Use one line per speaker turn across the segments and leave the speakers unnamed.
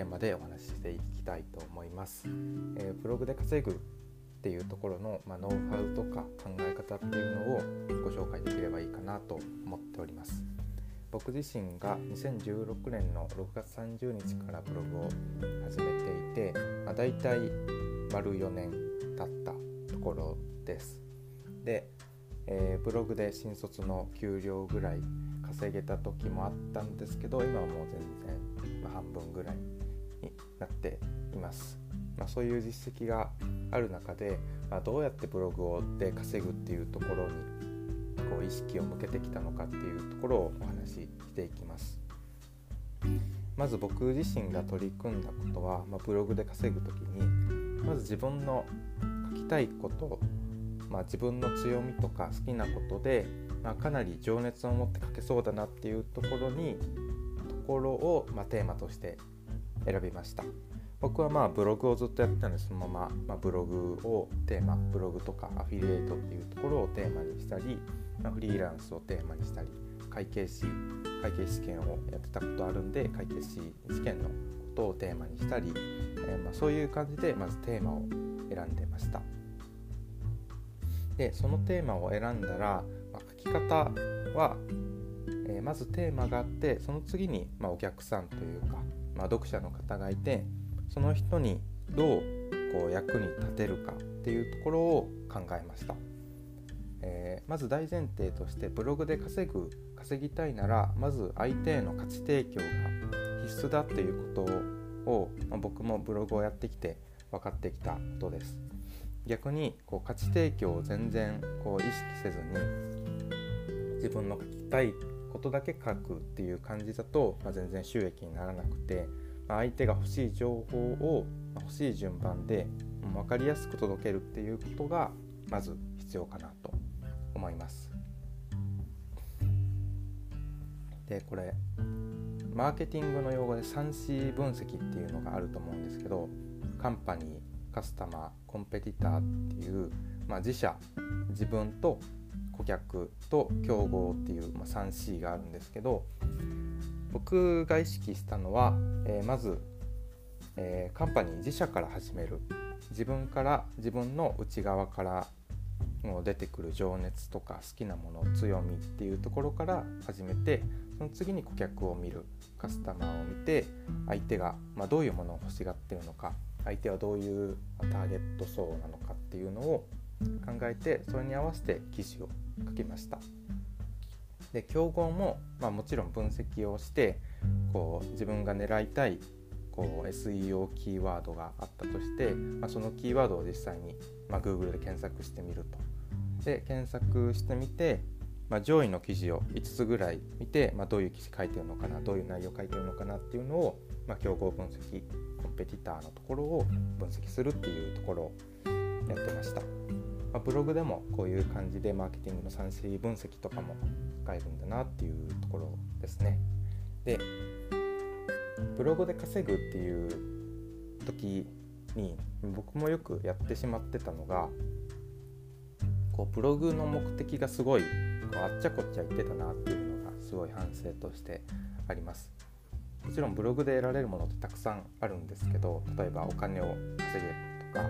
テーマでお話ししていきたいと思います。え、ブログで稼ぐっていうところの、まあ、ノウハウとか考え方っていうのをご紹介できればいいかなと思っております。僕自身が2016年の6月30日からブログを始めていて、まあ、大体丸4年経ったところです。で、えー、ブログで新卒の給料ぐらい稼げた時もあったんですけど今はもう全然、半分ぐらいになっています。まあ、そういう実績がある中で、まあ、どうやってブログをで稼ぐっていうところにこう意識を向けてきたのかっていうところをお話ししていきます。まず僕自身が取り組んだことは、まあ、ブログで稼ぐ時にまず自分の書きたいことまあ、自分の強みとか好きなことで、まあ、かなり情熱を持って書けそうだなっていうところにところを、ま、テーマとして選びました僕はまあブログをずっとやってたのでそのまま、まあ、ブログをテーマブログとかアフィリエイトっていうところをテーマにしたり、まあ、フリーランスをテーマにしたり会計士会計試験をやってたことあるんで会計士試験のことをテーマにしたり、えー、まあそういう感じでまずテーマを選んでました。でそのテーマを選んだら、まあ、書き方は、えー、まずテーマがあってその次に、まあ、お客さんというか、まあ、読者の方がいてその人にどうこう役に立てるかっていうところを考えました、えー、まず大前提としてブログで稼ぐ稼ぎたいならまず相手への価値提供が必須だっていうことを、まあ、僕もブログをやってきて分かってきたことです。逆にこう価値提供を全然こう意識せずに自分の書きたいことだけ書くっていう感じだと、まあ、全然収益にならなくて、まあ、相手が欲しい情報を欲しい順番で分かりやすく届けるっていうことがまず必要かなと思います。でこれマーケティングの用語で 3C 分析っていうのがあると思うんですけどカンパニーカスタマーコンペティターっていう、まあ、自社自分と顧客と競合っていう、まあ、3C があるんですけど僕が意識したのは、えー、まず、えー、カンパニー自社から始める。自分から自分の内側からもう出てくる情熱とか好きなもの強みっていうところから始めてその次に顧客を見る。カスタマーを見て相手が、まあ、どういうものを欲しがってるのか相手はどういうターゲット層なのかっていうのを考えてそれに合わせて記事を書きました。で競合も、まあ、もちろん分析をしてこう自分が狙いたいこう SEO キーワードがあったとして、まあ、そのキーワードを実際に、まあ、Google で検索してみると。で検索してみて、まあ、上位の記事を5つぐらい見て、まあ、どういう記事書いてるのかなどういう内容書いてるのかなっていうのを、まあ、競合分析コンペティターのところを分析するっていうところをやってました、まあ、ブログでもこういう感じでマーケティングの 3C 分析とかも使えるんだなっていうところですね。でブログで稼ぐっていう時に僕もよくやってしまってたのがこうブログの目的がすごいこうあっちゃこっちゃ言ってたなっていうのがすごい反省としてあります。もちろんブログで得られるものってたくさんあるんですけど例えばお金を稼げるとか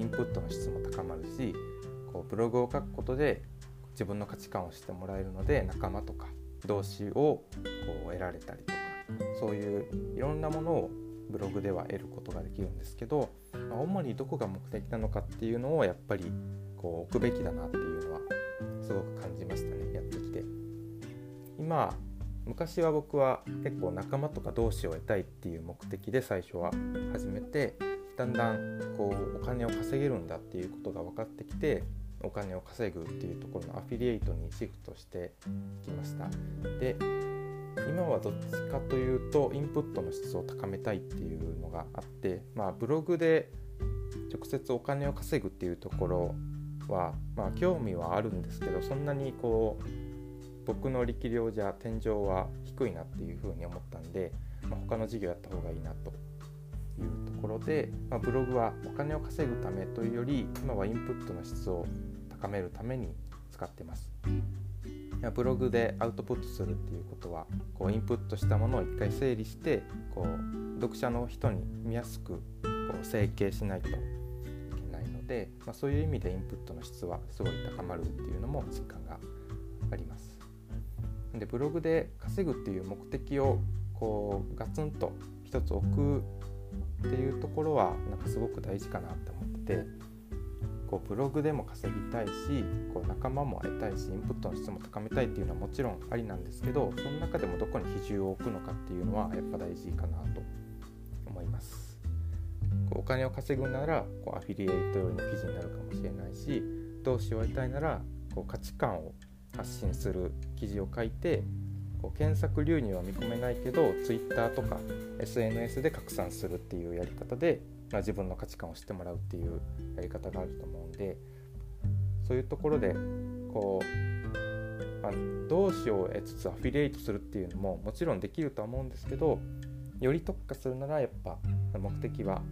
インプットの質も高まるしこうブログを書くことで自分の価値観を知ってもらえるので仲間とか同士をこう得られたりとかそういういろんなものをブログでは得ることができるんですけど、まあ、主にどこが目的なのかっていうのをやっぱりこう置くべきだなっていうのはすごく感じましたねやってきて。今昔は僕は結構仲間とか同士を得たいっていう目的で最初は始めてだんだんこうお金を稼げるんだっていうことが分かってきてお金を稼ぐっていうところのアフィリエイトにシフトしてきました。で今はどっちかというとインプットの質を高めたいっていうのがあってまあブログで直接お金を稼ぐっていうところはまあ興味はあるんですけどそんなにこう僕の力量じゃ天井は低いなっていうふうに思ったんで、まあ、他の事業やった方がいいなというところで、まあ、ブログはお金を稼ぐためというより今はインプットの質を高めるために使ってます。ブログでアウトプットするっていうことはこうインプットしたものを一回整理してこう読者の人に見やすくこう整形しないといけないので、まあ、そういう意味でインプットの質はすごい高まるっていうのも実感があります。でブログで稼ぐっていう目的をこうガツンと一つ置くっていうところはなんかすごく大事かなって思っててこうブログでも稼ぎたいしこう仲間も会いたいしインプットの質も高めたいっていうのはもちろんありなんですけどその中でもどこに比重を置くのかっていうのはやっぱ大事かなと思います。こうお金を稼ぐならこうアフィリエイト寄りの記事になるかもしれないし同志を得たいならこう価値観を発信する記事を書いてこう検索流入は見込めないけど Twitter とか SNS で拡散するっていうやり方で、自分の価値観を知ってもらうっていうやり方があると思うんでそういうところでこう、まあ、同志を得つつアフィリエイトするっていうのももちろんできるとは思うんですけどより特化するならやっぱ目的はこ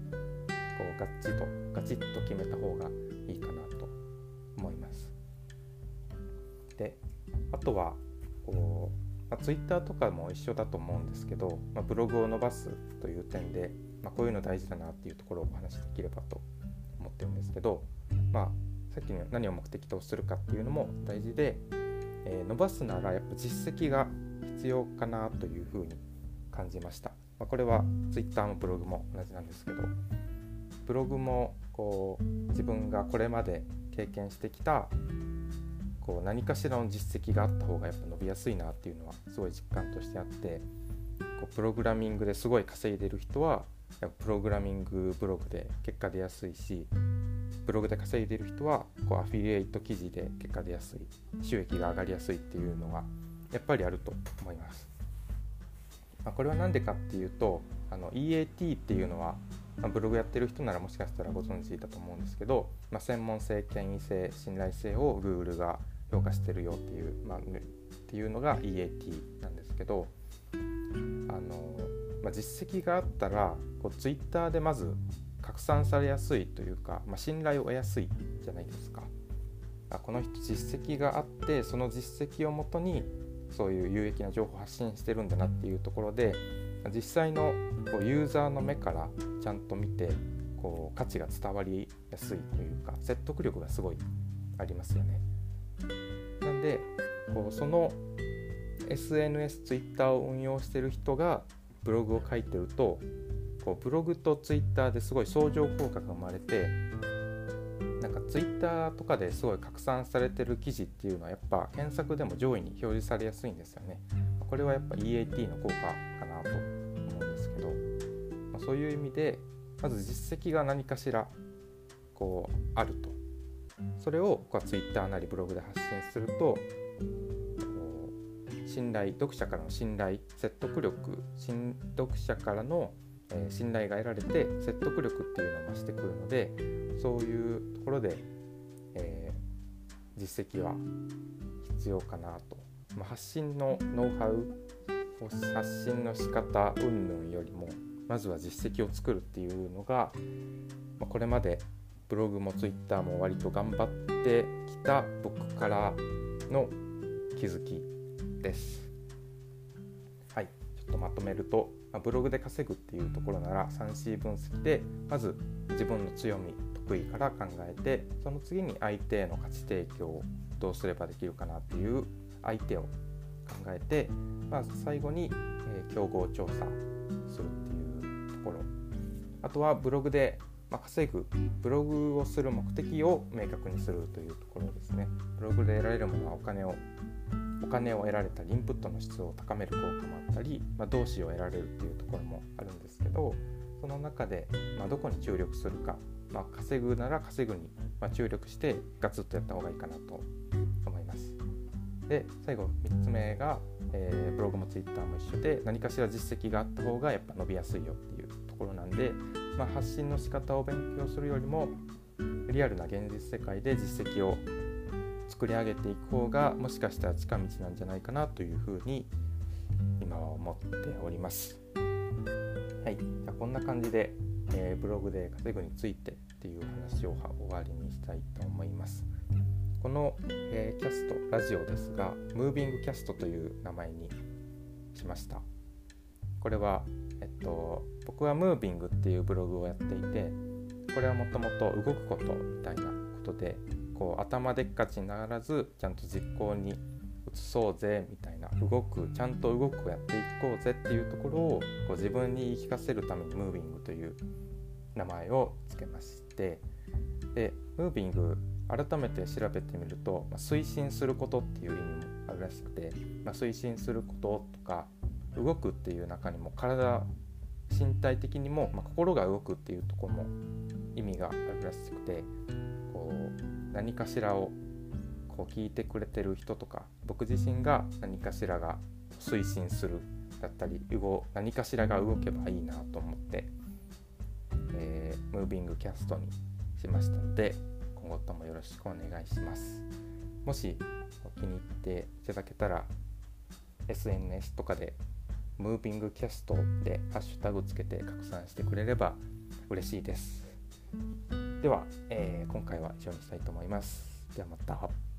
うガッチとガチッと決めた方がいいかなと思います。であとは、まあ、Twitter とかも一緒だと思うんですけど、まあ、ブログを伸ばすという点で、まあ、こういうの大事だなっていうところをお話しできればと思ってるんですけど、まあ、さっきの何を目的とするかっていうのも大事で、えー、伸ばすならやっぱ実績が必要かなというふうに感じました、まあ、これは Twitter もブログも同じなんですけどブログもこう自分がこれまで経験してきたこう何かしらの実績があった方がやっぱ伸びやすいなっていうのはすごい実感としてあってこうプログラミングですごい稼いでる人はやっぱプログラミングブログで結果出やすいしブログで稼いでる人はこうアフィリエイト記事で結果出やすい収益が上がりやすいっていうのがやっぱりあると思います。まあ、これは何でかっていうとあの EAT っていうのは、まあ、ブログやってる人ならもしかしたらご存知だと思うんですけど、まあ、専門性権威性信頼性を Google が評価してるよっていう、まあ、っていうのが EAT なんですけどあの、まあ、実績があったらこう Twitter でまず拡散されやすいというか、まあ、信頼を得やすいじゃないですか。あこの人実績があってその実績をもとにそういう有益な情報を発信してるんだなっていうところで実際のこうユーザーの目からちゃんと見てこう価値が伝わりやすいというか説得力がすごいありますよね。なんでこうその SNS、Twitter を運用してる人がブログを書いてるとこうブログと Twitter ですごい相乗効果が生まれてなんか Twitter とかですごい拡散されてる記事っていうのはやっぱ検索でも上位に表示されやすいんですよね。これはやっぱ EAT の効果かなと思うんですけど、まあ、そういう意味でまず実績が何かしらこうあるとそれをこう Twitter なりブログで発信すると信頼読者からの信頼説得力新読者からの、えー、信頼が得られて説得力っていうのを増してくるのでそういうところで、えー、実績は必要かなと、まあ、発信のノウハウ発信の仕方云々よりもまずは実績を作るっていうのが、まあ、これまでブログもツイッターも割と頑張ってきた僕からの気づきです。はい、ちょっとまとめると、まあ、ブログで稼ぐっていうところなら 3C 分析でまず自分の強み得意から考えてその次に相手への価値提供をどうすればできるかなっていう相手を考えて、まあ、最後に、えー、競合調査するっていうところあとはブログでまあ、稼ぐブログをする目的を明確にするというところですねブログで得られるものはお金をお金を得られたりインプットの質を高める効果もあったり、まあ、動詞を得られるっていうところもあるんですけどその中で、まあ、どこに注力するか、まあ、稼ぐなら稼ぐに、ま注力してガツッとやった方がいいかなと思います。で最後3つ目が、えー、ブログも Twitter も一緒で何かしら実績があった方がやっぱ伸びやすいよっていうところなんでまあ、発信の仕方を勉強するよりもリアルな現実世界で実績を作り上げていく方がもしかしたら近道なんじゃないかなというふうに今は思っております。はい、じゃこんな感じで、えー、ブログで稼ぐについてっていう話を終わりにしたいと思います。この、えー、キャストラジオですがムービングキャストという名前にしましたこれは、と、僕はムービングっていうブログをやっていてこれはもともと動くことみたいなことでこう頭でっかちにならずちゃんと実行に移そうぜみたいな動くちゃんと動くをやっていこうぜっていうところをこう自分に言い聞かせるためにムービングという名前を付けましてでムービング改めて調べてみると、まあ、推進することっていう意味もあるらしくて、まあ、推進することとか動くっていう中にも体身体的にも、まあ、心が動くっていうとこも意味があるらしくてこう何かしらをこう聞いてくれてる人とか僕自身が何かしらが推進するだったり動何かしらが動けばいいなと思って、えー、ムービングキャストにしましたので今後ともよろしくお願いします。もし気に入っていただけたら SNS とかでムービングキャストでハッシュタグつけて拡散してくれれば嬉しいです。では、えー、今回は以上にしたいと思います。ではまた。